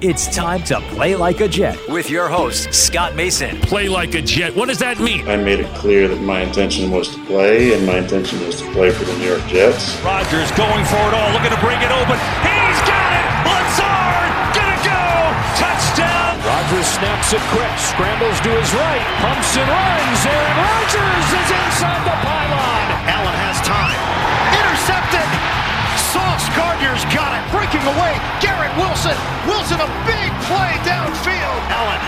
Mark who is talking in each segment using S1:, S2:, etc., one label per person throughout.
S1: It's time to play like a Jet with your host, Scott Mason.
S2: Play like a Jet. What does that mean?
S3: I made it clear that my intention was to play, and my intention was to play for the New York Jets.
S2: Rodgers going for it all, looking to bring it open. He's got it. Lazard gonna go. Touchdown. Rodgers snaps it quick, scrambles to his right, pumps and runs. Aaron Rodgers is inside the pylon. Allen has time. Intercepted. Sauce Gardner's got it. Breaking away. Garrett Wilson. Wilson a big play downfield. Allen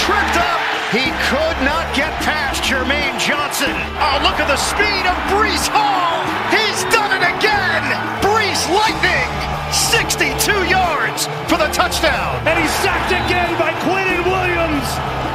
S2: tripped up. He could not get past Jermaine Johnson. Oh, look at the speed of Breece Hall. He's done it again. Breece Lightning. 62 yards for the touchdown. And he's sacked again by Quinnen Williams.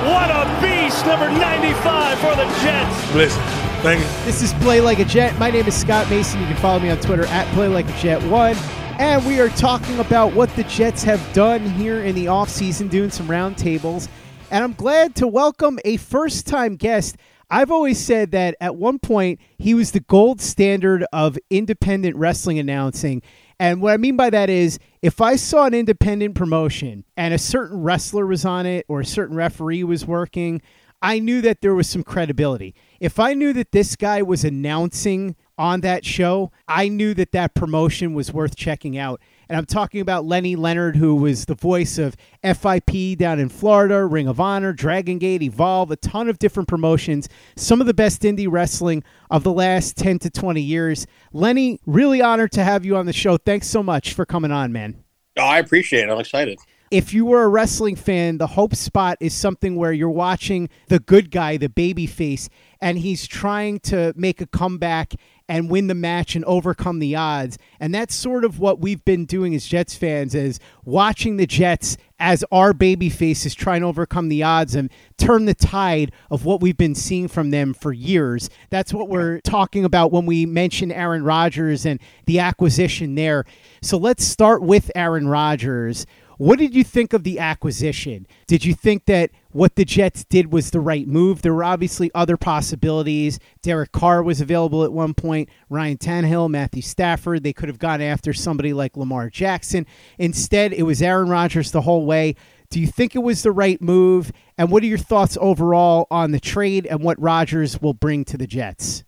S2: What a beast. Number 95 for the Jets.
S4: Listen, thank you.
S5: This is Play Like a Jet. My name is Scott Mason. You can follow me on Twitter at Play Like a Jet One. And we are talking about what the Jets have done here in the offseason, doing some roundtables. And I'm glad to welcome a first time guest. I've always said that at one point he was the gold standard of independent wrestling announcing. And what I mean by that is if I saw an independent promotion and a certain wrestler was on it or a certain referee was working, I knew that there was some credibility. If I knew that this guy was announcing on that show, I knew that that promotion was worth checking out. And I'm talking about Lenny Leonard, who was the voice of FIP down in Florida, Ring of Honor, Dragon Gate, Evolve, a ton of different promotions, some of the best indie wrestling of the last 10 to 20 years. Lenny, really honored to have you on the show. Thanks so much for coming on, man.
S6: Oh, I appreciate it. I'm excited.
S5: If you were a wrestling fan, the hope spot is something where you're watching the good guy, the baby face, and he's trying to make a comeback and win the match and overcome the odds. And that's sort of what we've been doing as Jets fans is watching the Jets as our baby faces try and overcome the odds and turn the tide of what we've been seeing from them for years. That's what we're talking about when we mention Aaron Rodgers and the acquisition there. So let's start with Aaron Rodgers. What did you think of the acquisition? Did you think that what the Jets did was the right move? There were obviously other possibilities. Derek Carr was available at one point, Ryan Tannehill, Matthew Stafford. They could have gone after somebody like Lamar Jackson. Instead, it was Aaron Rodgers the whole way. Do you think it was the right move? And what are your thoughts overall on the trade and what Rodgers will bring to the Jets?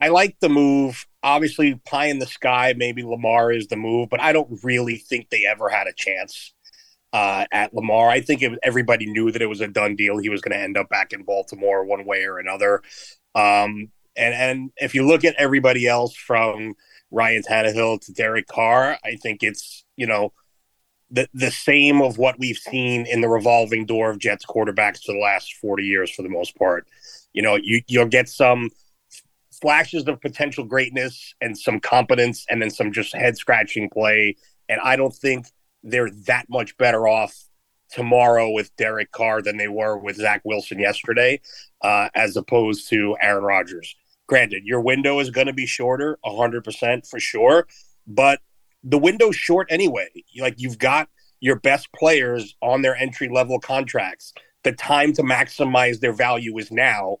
S6: I like the move. Obviously, pie in the sky, maybe Lamar is the move, but I don't really think they ever had a chance uh, at Lamar. I think it, everybody knew that it was a done deal. He was going to end up back in Baltimore one way or another. Um, and and if you look at everybody else from Ryan Tannehill to Derek Carr, I think it's you know the the same of what we've seen in the revolving door of Jets quarterbacks for the last forty years, for the most part. You know, you you'll get some flashes of potential greatness and some competence, and then some just head scratching play. And I don't think they're that much better off tomorrow with Derek Carr than they were with Zach Wilson yesterday, uh, as opposed to Aaron Rodgers. Granted, your window is going to be shorter, 100% for sure, but the window's short anyway. Like you've got your best players on their entry level contracts. the time to maximize their value is now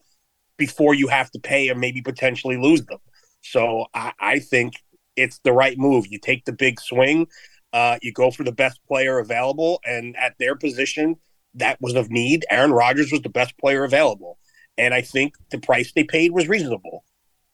S6: before you have to pay or maybe potentially lose them. So I, I think it's the right move. You take the big swing, uh, you go for the best player available, and at their position, that was of need. Aaron Rodgers was the best player available, and I think the price they paid was reasonable.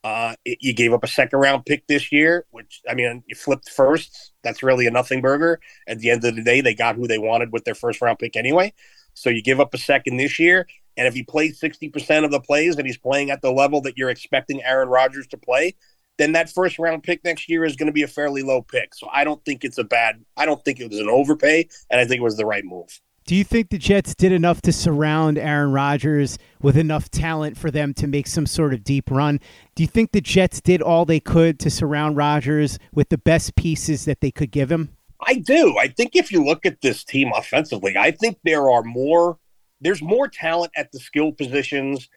S6: Uh, it, you gave up a second round pick this year, which I mean, you flipped first. That's really a nothing burger. At the end of the day, they got who they wanted with their first round pick anyway. So you give up a second this year, and if he plays 60% of the plays and he's playing at the level that you're expecting Aaron Rodgers to play, then that first round pick next year is going to be a fairly low pick. So I don't think it's a bad, I don't think it was an overpay, and I think it was the right move.
S5: Do you think the Jets did enough to surround Aaron Rodgers with enough talent for them to make some sort of deep run? Do you think the Jets did all they could to surround Rodgers with the best pieces that they could give him?
S6: I do. I think if you look at this team offensively, I think there are more there's more talent at the skill positions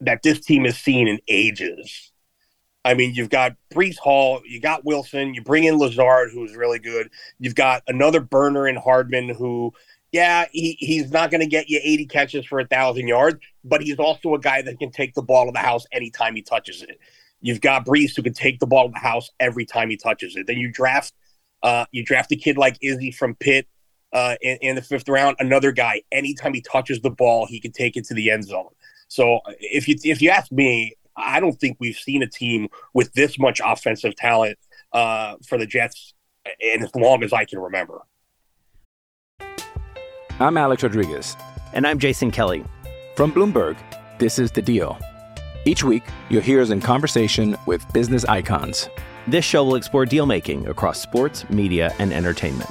S6: that this team has seen in ages. I mean, you've got Breece Hall, you got Wilson, you bring in Lazard, who's really good. You've got another burner in Hardman, who, yeah, he, he's not going to get you 80 catches for a thousand yards, but he's also a guy that can take the ball to the house anytime he touches it. You've got Breece who can take the ball to the house every time he touches it. Then you draft, uh, you draft a kid like Izzy from Pitt, uh, in, in, the fifth round. Another guy, anytime he touches the ball, he can take it to the end zone. So if you if you ask me, I don't think we've seen a team with this much offensive talent uh, for the Jets in as long as I can remember.
S7: I'm Alex Rodriguez.
S1: And I'm Jason Kelly.
S7: From Bloomberg, this is The Deal. Each week, you'll hear us in conversation with business icons.
S1: This show will explore deal making across sports, media, and entertainment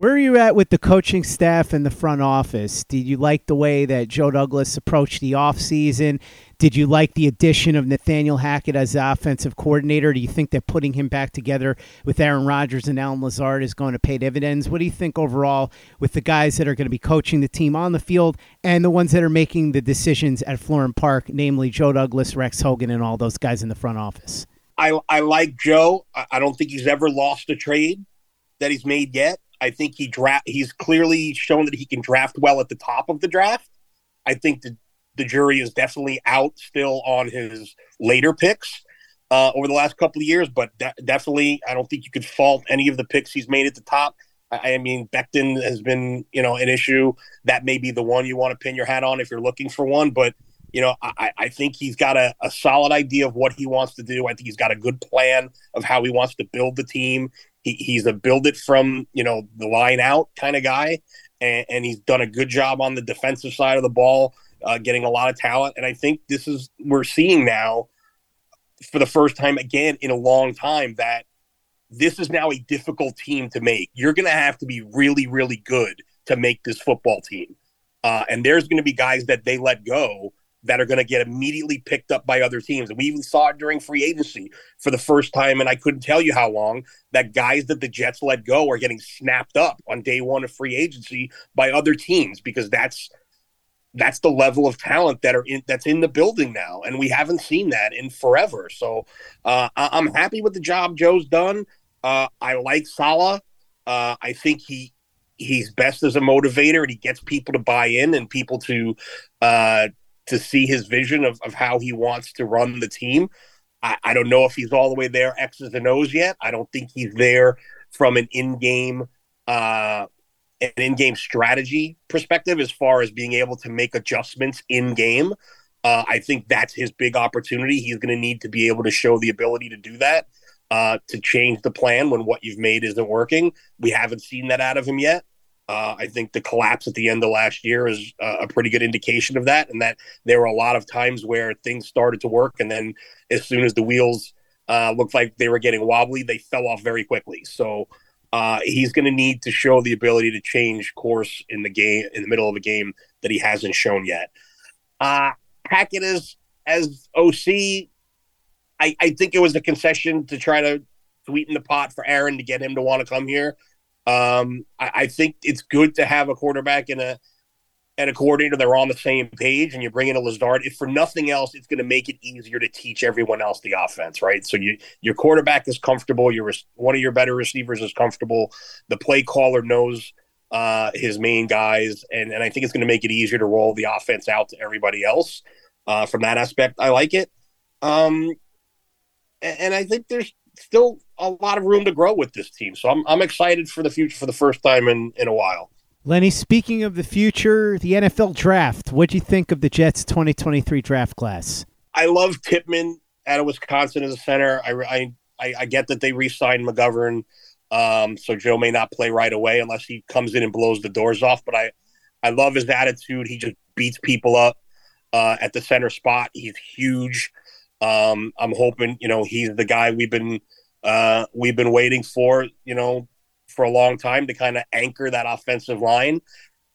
S5: Where are you at with the coaching staff and the front office? Did you like the way that Joe Douglas approached the offseason? Did you like the addition of Nathaniel Hackett as the offensive coordinator? Do you think that putting him back together with Aaron Rodgers and Allen Lazard is going to pay dividends? What do you think overall with the guys that are going to be coaching the team on the field and the ones that are making the decisions at Florham Park, namely Joe Douglas, Rex Hogan, and all those guys in the front office?
S6: I, I like Joe. I don't think he's ever lost a trade that he's made yet. I think he draft. He's clearly shown that he can draft well at the top of the draft. I think the the jury is definitely out still on his later picks uh, over the last couple of years, but de- definitely I don't think you could fault any of the picks he's made at the top. I, I mean, Becton has been you know an issue. That may be the one you want to pin your hat on if you're looking for one, but you know, I, I think he's got a, a, solid idea of what he wants to do. I think he's got a good plan of how he wants to build the team. He, he's a build it from you know the line out kind of guy, and, and, he's done a good job on the defensive side of the ball, uh, getting a lot of talent. And I think this is we're seeing now for the first time again in a long time that this is now a difficult team to make. You're going to have to be really, really good to make this football team. Uh, and there's going to be guys that they let go that are going to get immediately picked up by other teams. And we even saw it during free agency for the first time, and I couldn't tell you how long, that guys that the Jets let go are getting snapped up on day one of free agency by other teams because that's that's the level of talent that are in that's in the building now, and we haven't seen that in forever. So uh, I, am happy with the job Joe's done. Uh, I like Saleh. Uh, I think he he's best as a motivator, and he gets people to buy in and people to uh, to see his vision of, of how he wants to run the team. I, I don't know if he's all the way there X's and O's yet. I don't think he's there from an in-game uh, an in-game strategy perspective as far as being able to make adjustments in game. Uh, I think that's his big opportunity. He's going to need to be able to show the ability to do that, uh, to change the plan when what you've made isn't working. We haven't seen that out of him yet. Uh, I think the collapse at the end of last year is a pretty good indication of that, and that there were a lot of times where things started to work, and then as soon as the wheels uh, looked like they were getting wobbly, they fell off very quickly. So uh, he's going to need to show the ability to change course in the game in the middle of a game that he hasn't shown yet. Uh, Hackett is as OC. I, I think it was a concession to try to sweeten the pot for Aaron to get him to want to come here. Um, I, I, think it's good to have a quarterback in a and a coordinator they're on the same page and you bring in a Lazard, if for nothing else, it's going to make it easier to teach everyone else the offense, right? So you your quarterback is comfortable, your one of your better receivers is comfortable, the play caller knows uh, his main guys, and and I think it's going to make it easier to roll the offense out to everybody else. Uh, from that aspect, I like it, um, and, and I think there's still a lot of room to grow with this team. So I'm I'm excited for the future for the first time in in a while.
S5: Lenny, speaking of the future, the NFL draft, what do you think of the Jets 2023 draft class?
S6: I love Tippmann out of Wisconsin as a center. I, I, I get that they re signed McGovern. Um, so Joe may not play right away unless he comes in and blows the doors off. But I, I love his attitude. He just beats people up uh, at the center spot. He's huge. Um, I'm hoping you know he's the guy we've been uh, we've been waiting for. You know, for a long time to kind of anchor that offensive line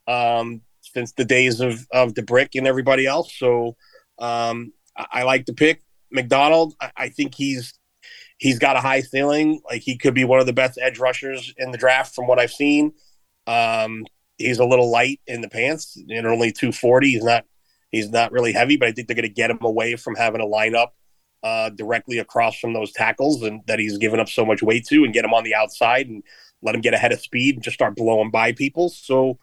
S6: um, since the days of of D'Brick and everybody else. So um, I, I, like to pick McDonald. I, I, think he's he's got a high ceiling. Like he could be one of the best edge rushers in the draft from what I've seen. Um, he's a little light in the pants and only 240. He's not he's not really heavy, but I think they're going to get him away from having a lineup uh, directly across from those tackles and that he's given up so much weight to and get him on the outside and let him get ahead of speed and just start blowing by people. So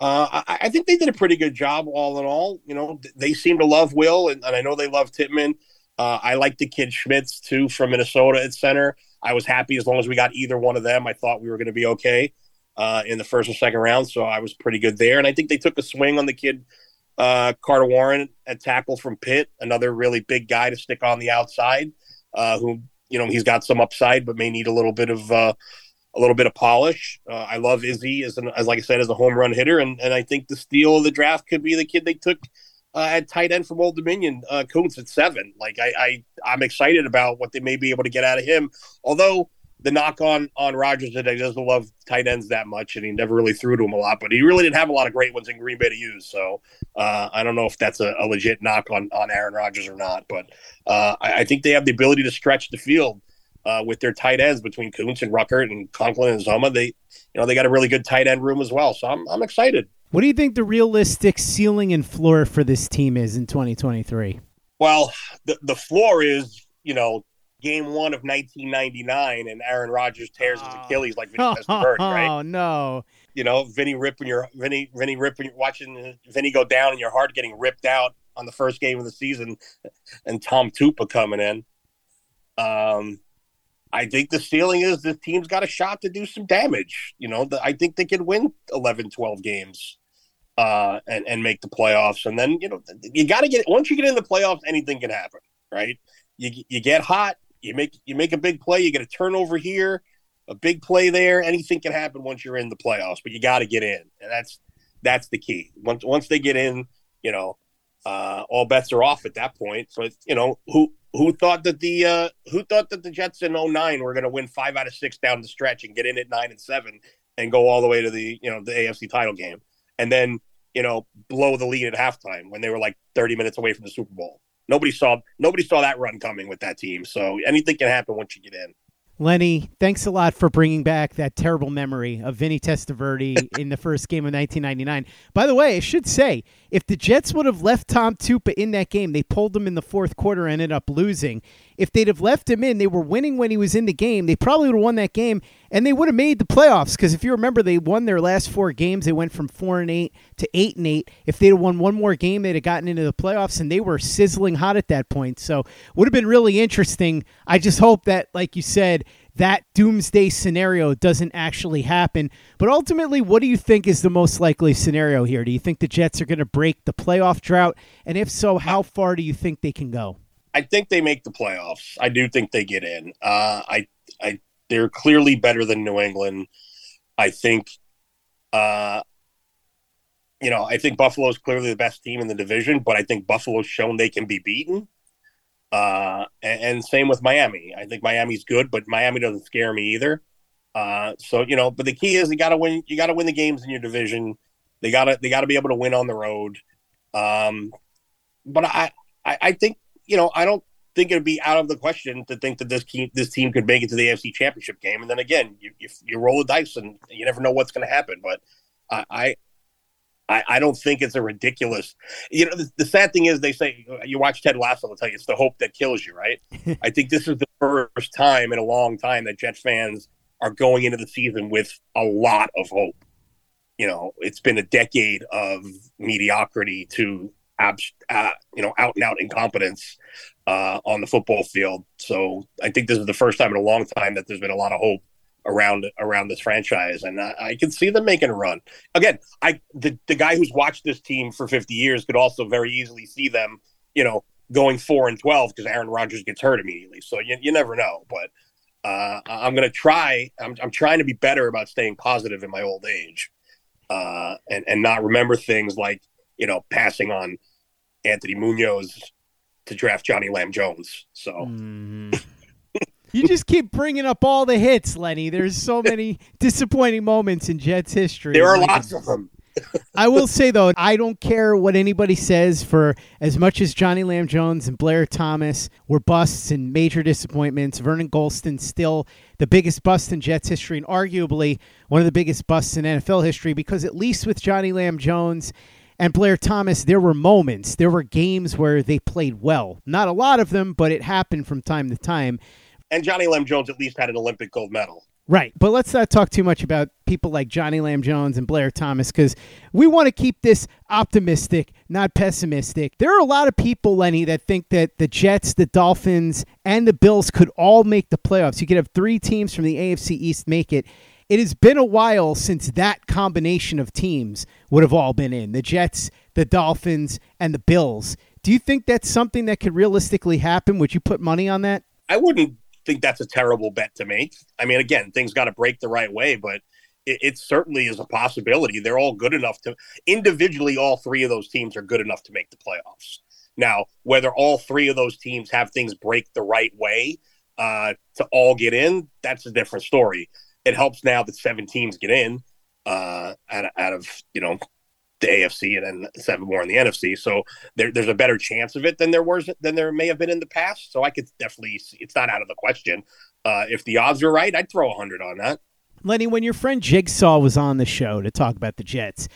S6: uh, I, I, think they did a pretty good job, all in all. You know, they seem to love Will, and, and I know they love Tippmann. Uh, I like the kid Schmitz too from Minnesota at center. I was happy as long as we got either one of them. I thought we were going to be okay uh, in the first and second round, so I was pretty good there. And I think they took a swing on the kid uh, Carter Warren at tackle from Pitt, another really big guy to stick on the outside, uh, who you know he's got some upside, but may need a little bit of uh, a little bit of polish. Uh, I love Izzy as, an, as like I said, as a home run hitter, and and I think the steal of the draft could be the kid they took uh, at tight end from Old Dominion, uh, Kuntz at seven. Like I, I I'm excited about what they may be able to get out of him. Although the knock on on Rodgers that he doesn't love tight ends that much, and he never really threw to him a lot. But he really didn't have a lot of great ones in Green Bay to use. So uh, I don't know if that's a, a, legit knock on on Aaron Rodgers or not. But uh, I, I, think they have the ability to stretch the field uh, with their tight ends between Kuntz and Ruckert and Conklin and Zoma. They, you know, they got a really good tight end room as well. So I'm, I'm excited.
S5: What do you think the realistic ceiling and floor for this team is in 2023?
S6: Well, the, the floor is, you know, game one of 1999 and Aaron Rodgers tears his Achilles like Vinny Testaverde, right?
S5: Oh, no.
S6: You know, Vinny ripping your, Vinny, Vinny ripping, watching Vinny go down and your heart getting ripped out on the first game of the season and Tom Tupa coming in. Um, I think the ceiling is the team's got a shot to do some damage. You know, the, I think they could win 11, 12 games uh, and, and make the playoffs. And then, you know, you got to get, once you get in the playoffs, anything can happen, right? You, you get hot, you make, you make a big play, you get a turnover here, a big play there. Anything can happen once you're in the playoffs, but you got to get in. And that's, that's the key. Once, once they get in, you know, uh, all bets are off at that point. But you know, who who thought that the uh, who thought that the Jets in 09 were going to win five out of six down the stretch and get in at nine and seven and go all the way to the you know the AFC title game, and then you know blow the lead at halftime when they were like 30 minutes away from the Super Bowl. Nobody saw nobody saw that run coming with that team. So anything can happen once you get in.
S5: Lenny, thanks a lot for bringing back that terrible memory of Vinny Testaverde in the first game of 1999. By the way, I should say, if the Jets would have left Tom Tupa in that game, they pulled him in the fourth quarter, and ended up losing. If they'd have left him in, they were winning when he was in the game. They probably would have won that game, and they would have made the playoffs. Because if you remember, they won their last four games. They went from four and eight to eight and eight. If they'd have won one more game, they'd have gotten into the playoffs, and they were sizzling hot at that point. So would have been really interesting. I just hope that, like you said, that doomsday scenario doesn't actually happen. But ultimately, what do you think is the most likely scenario here? Do you think the Jets are going to break the playoff drought? And if so, how far do you think they can go?
S6: I think they make the playoffs. I do think they get in. Uh, I, I, they're clearly better than New England. I think, uh, you know, I think Buffalo is clearly the best team in the division, but I think Buffalo's shown they can be beaten. Uh, and, and, same with Miami. I think Miami's good, but Miami doesn't scare me either. Uh, so you know, but the key is you got to win. You got to win the games in your division. They got to they got to be able to win on the road. Um, but I, I, I think you know I don't think it'd be out of the question to think that this team this team could make it to the AFC Championship game. And then again, you you, you roll the dice and you never know what's going to happen. But I I, I don't think it's a ridiculous. You know, the, the, sad thing is they say you watch Ted Lasso. They'll tell you it's the hope that kills you, right? I think this is the first time in a long time that Jets fans are going into the season with a lot of hope. You know, it's been a decade of mediocrity to abs- uh, you know out and out incompetence uh, on the football field. So I think this is the first time in a long time that there's been a lot of hope around around this franchise, and I, I, can see them making a run. Again, I the the guy who's watched this team for 50 years could also very easily see them, you know, going four and 12 because Aaron Rodgers gets hurt immediately. So you, you never know, but. Uh, I'm gonna try. I'm, I'm trying to be better about staying positive in my old age, uh, and and not remember things like you know passing on Anthony Munoz to draft Johnny Lam Jones. So mm.
S5: You just keep bringing up all the hits, Lenny. There's so many disappointing moments in Jets history.
S6: There are lots of them.
S5: I will say though, I don't care what anybody says. For as much as Johnny Lam Jones and Blair Thomas were busts and major disappointments, Vernon Gholston still the biggest bust in Jets history and arguably one of the biggest busts in NFL history. Because at least with Johnny Lam Jones and Blair Thomas, there were moments, there were games where they played well. Not a lot of them, but it happened from time to time
S6: and Johnny Lam Jones at least had an Olympic gold medal.
S5: Right. But let's not talk too much about people like Johnny Lam Jones and Blair Thomas because we want to keep this optimistic, not pessimistic. There are a lot of people, Lenny, that think that the Jets, the Dolphins, and the Bills could all make the playoffs. You could have three teams from the AFC East make it. It has been a while since that combination of teams would have all been in the Jets, the Dolphins, and the Bills. Do you think that's something that could realistically happen? Would you put money on that?
S6: I wouldn't think that's a terrible bet to make. I mean, again, things got to break the right way, but it, it, certainly is a possibility. They're all good enough to individually, all three of those teams are good enough to make the playoffs. Now, whether all three of those teams have things break the right way uh, to all get in, that's a different story. It helps now that seven teams get in uh, out, out of you know the AFC and then seven more in the NFC. So there, there's a better chance of it than there was than there may have been in the past. So I could definitely see, it's not out of the question. Uh, if the odds are right, I'd throw a hundred on that.
S5: Lenny, when your friend Jigsaw was on the show to talk about the Jets,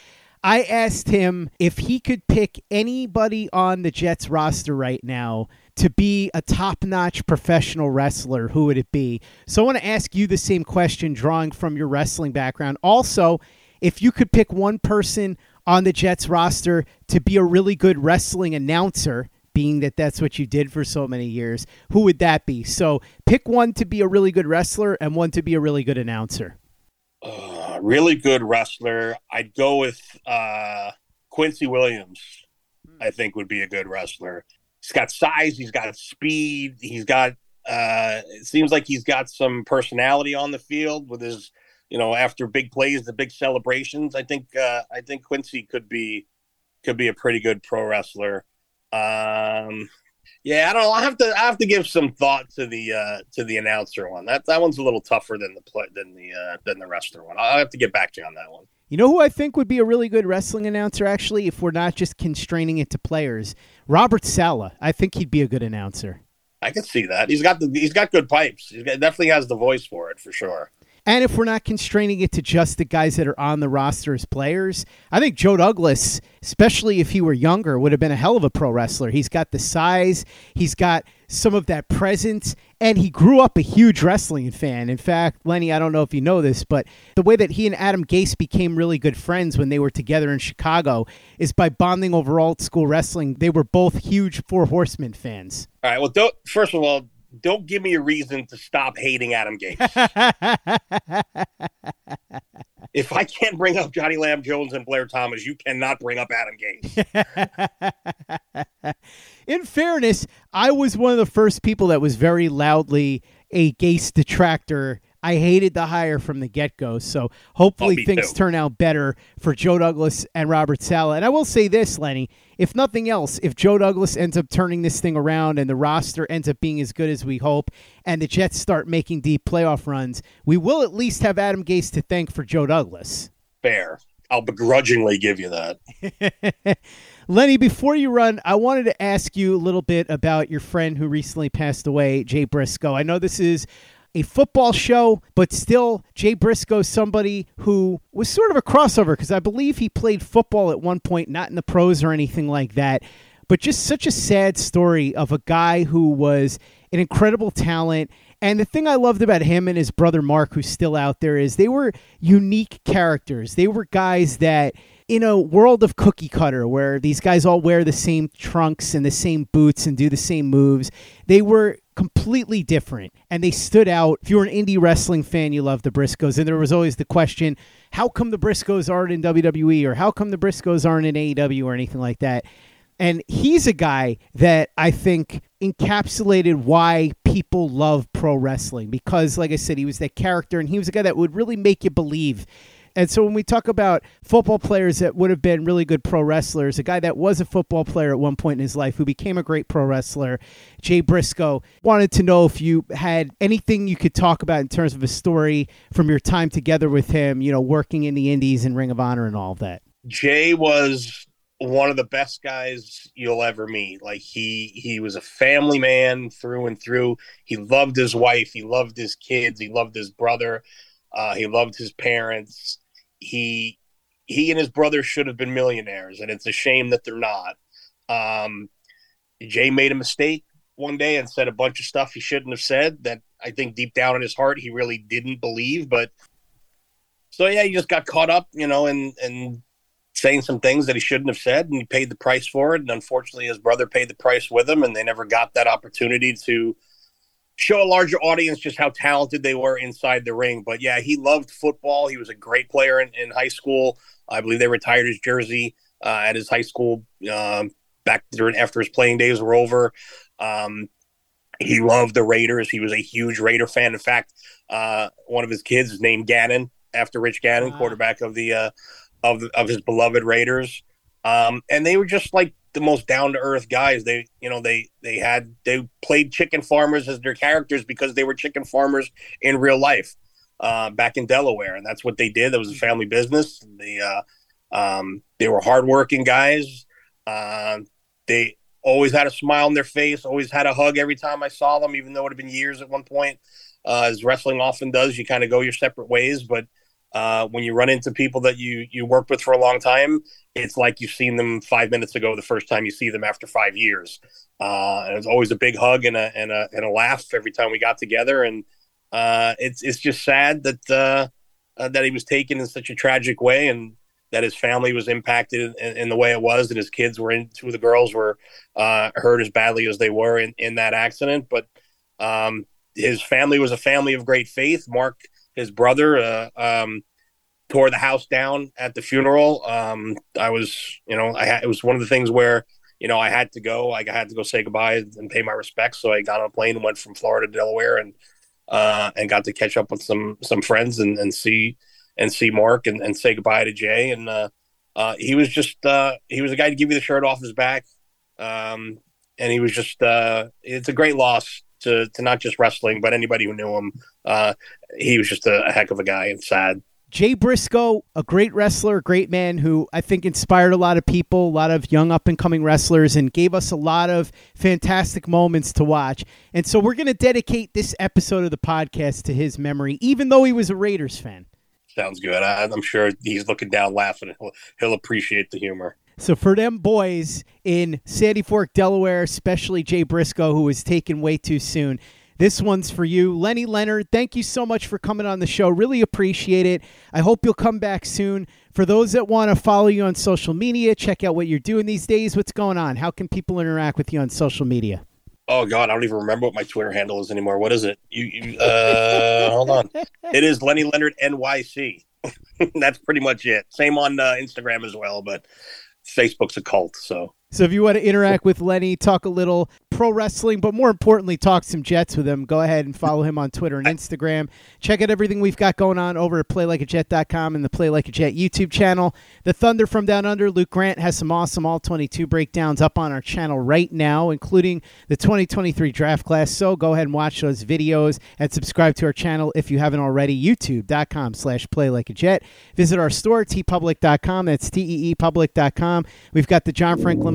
S5: I asked him if he could pick anybody on the Jets roster right now to be a top notch professional wrestler, who would it be? So I want to ask you the same question, drawing from your wrestling background. Also, if you could pick one person on the Jets roster to be a really good wrestling announcer, being that that's what you did for so many years, who would that be? So pick one to be a really good wrestler and one to be a really good announcer.
S6: Uh, really good wrestler. I'd go with uh, Quincy Williams. I think would be a good wrestler. He's got size. He's got speed. He's got. Uh, it seems like he's got some personality on the field with his you know, after big plays, the big celebrations, I think uh, I think Quincy could be could be a pretty good pro wrestler. Um, yeah, I don't know. I have to I have to give some thought to the uh, to the announcer one. That that one's a little tougher than the play than the uh, than the wrestler one. I'll have to get back to you on that one.
S5: You know who I think would be a really good wrestling announcer, actually, if we're not just constraining it to players? Robert Saleh. I think he'd be a good announcer.
S6: I can see that. He's got the he's got good pipes. He definitely has the voice for it for sure.
S5: And if we're not constraining it to just the guys that are on the roster as players, I think Joe Douglas, especially if he were younger, would have been a hell of a pro wrestler. He's got the size, he's got some of that presence, and he grew up a huge wrestling fan. In fact, Lenny, I don't know if you know this, but the way that he and Adam Gase became really good friends when they were together in Chicago is by bonding over old school wrestling. They were both huge Four Horsemen fans.
S6: All right. Well, first of all, don't give me a reason to stop hating Adam Gase. if I can't bring up Johnny Lam Jones and Blair Thomas, you cannot bring up Adam
S5: Gase. In fairness, I was one of the first people that was very loudly a Gase detractor I hated the hire from the get go. So hopefully oh, things too. turn out better for Joe Douglas and Robert Saleh. And I will say this, Lenny, if nothing else, if Joe Douglas ends up turning this thing around and the roster ends up being as good as we hope and the Jets start making deep playoff runs, we will at least have Adam Gase to thank for Joe Douglas.
S6: Fair. I'll begrudgingly give you that.
S5: Lenny, before you run, I wanted to ask you a little bit about your friend who recently passed away, Jay Briscoe. I know this is a football show, but still, Jay Briscoe, somebody who was sort of a crossover because I believe he played football at one point, not in the pros or anything like that, but just such a sad story of a guy who was an incredible talent. And the thing I loved about him and his brother Mark, who's still out there, is they were unique characters. They were guys that in a world of cookie cutter where these guys all wear the same trunks and the same boots and do the same moves, they were completely different and they stood out. If you're an indie wrestling fan, you love the Briscoes. And there was always the question how come the Briscoes aren't in WWE or how come the Briscoes aren't in AEW or anything like that? And he's a guy that I think encapsulated why people love pro wrestling because, like I said, he was that character and he was a guy that would really make you believe and so when we talk about football players that would have been really good pro wrestlers, a guy that was a football player at one point in his life who became a great pro wrestler, Jay Briscoe, wanted to know if you had anything you could talk about in terms of a story from your time together with him, you know, working in the Indies and Ring of Honor and all of that.
S6: Jay was one of the best guys you'll ever meet. Like he he was a family man through and through. He loved his wife, he loved his kids, he loved his brother. Uh, he loved his parents he he and his brother should have been millionaires, and it's a shame that they're not. Um, Jay made a mistake one day and said a bunch of stuff he shouldn't have said that I think deep down in his heart he really didn't believe. But so yeah, he just got caught up, you know, and and saying some things that he shouldn't have said, and he paid the price for it. And unfortunately, his brother paid the price with him, and they never got that opportunity to show a larger audience just how talented they were inside the ring. But yeah, he loved football. He was a great player in, in high school. I believe they retired his jersey uh, at his high school um, back during after his playing days were over. Um, he loved the Raiders. He was a huge Raider fan. In fact, uh, one of his kids is named Gannon after Rich Gannon, wow. quarterback of the uh, of of his beloved Raiders. Um, and they were just like the most down to earth guys. They, you know, they they had they played chicken farmers as their characters because they were chicken farmers in real life uh, back in Delaware, and that's what they did. That was a family business. They uh, um, they were hardworking guys. Uh, they always had a smile on their face. Always had a hug every time I saw them, even though it had been years at one point. Uh, as wrestling often does, you kind of go your separate ways, but uh, when you run into people that you you worked with for a long time, it's like you've seen them five minutes ago the first time you see them after five years. Uh, and it's always a big hug and a and a and a laugh every time we got together. And uh, it's it's just sad that uh, uh, that he was taken in such a tragic way, and that his family was impacted in, in the way it was, and his kids were in. Two of the girls were uh, hurt as badly as they were in in that accident, but. Um, his family was a family of great faith. Mark his brother uh, um, tore the house down at the funeral. Um, I was, you know, I had, it was one of the things where, you know, I had to go. I had to go say goodbye and pay my respects. So I got on a plane and went from Florida to Delaware and uh, and got to catch up with some some friends and, and see and see Mark and, and say goodbye to Jay. And uh, uh, he was just uh, he was a guy to give you the shirt off his back. Um, and he was just uh, it's a great loss to to not just wrestling, but anybody who knew him. Uh, he was just a, a heck of a guy and sad.
S5: Jay Briscoe, a great wrestler, a great man who I think inspired a lot of people, a lot of young up and coming wrestlers, and gave us a lot of fantastic moments to watch. And so we're going to dedicate this episode of the podcast to his memory, even though he was a Raiders fan.
S6: Sounds good. I, am sure he's looking down laughing. He'll, he'll appreciate the humor.
S5: So for them boys in Sandy Fork, Delaware, especially Jay Briscoe, who was taken way too soon, this one's for you. Lenny Leonard, thank you so much for coming on the show. Really appreciate it. I hope you'll come back soon. For those that want to follow you on social media, check out what you're doing these days. What's going on? How can people interact with you on social media?
S6: Oh God, I don't even remember what my Twitter handle is anymore. What is it? You, you uh, hold on. It is Lenny Leonard NYC. That's pretty much it. Same on uh, Instagram as well, but Facebook's a cult. So
S5: so if you want to interact with Lenny, talk a little pro wrestling, but more importantly, talk some Jets with him, go ahead and follow him on Twitter and Instagram. Check out everything we've got going on over at playlikeajet.com and the Play Like a Jet YouTube channel. The Thunder from Down Under, Luke Grant has some awesome All 22 breakdowns up on our channel right now, including the 2023 draft class. So go ahead and watch those videos and subscribe to our channel if you haven't already. YouTube.com slash Play Like a Jet. Visit our store, teepublic.com. That's T-E-E-public.com. We've got the John Franklin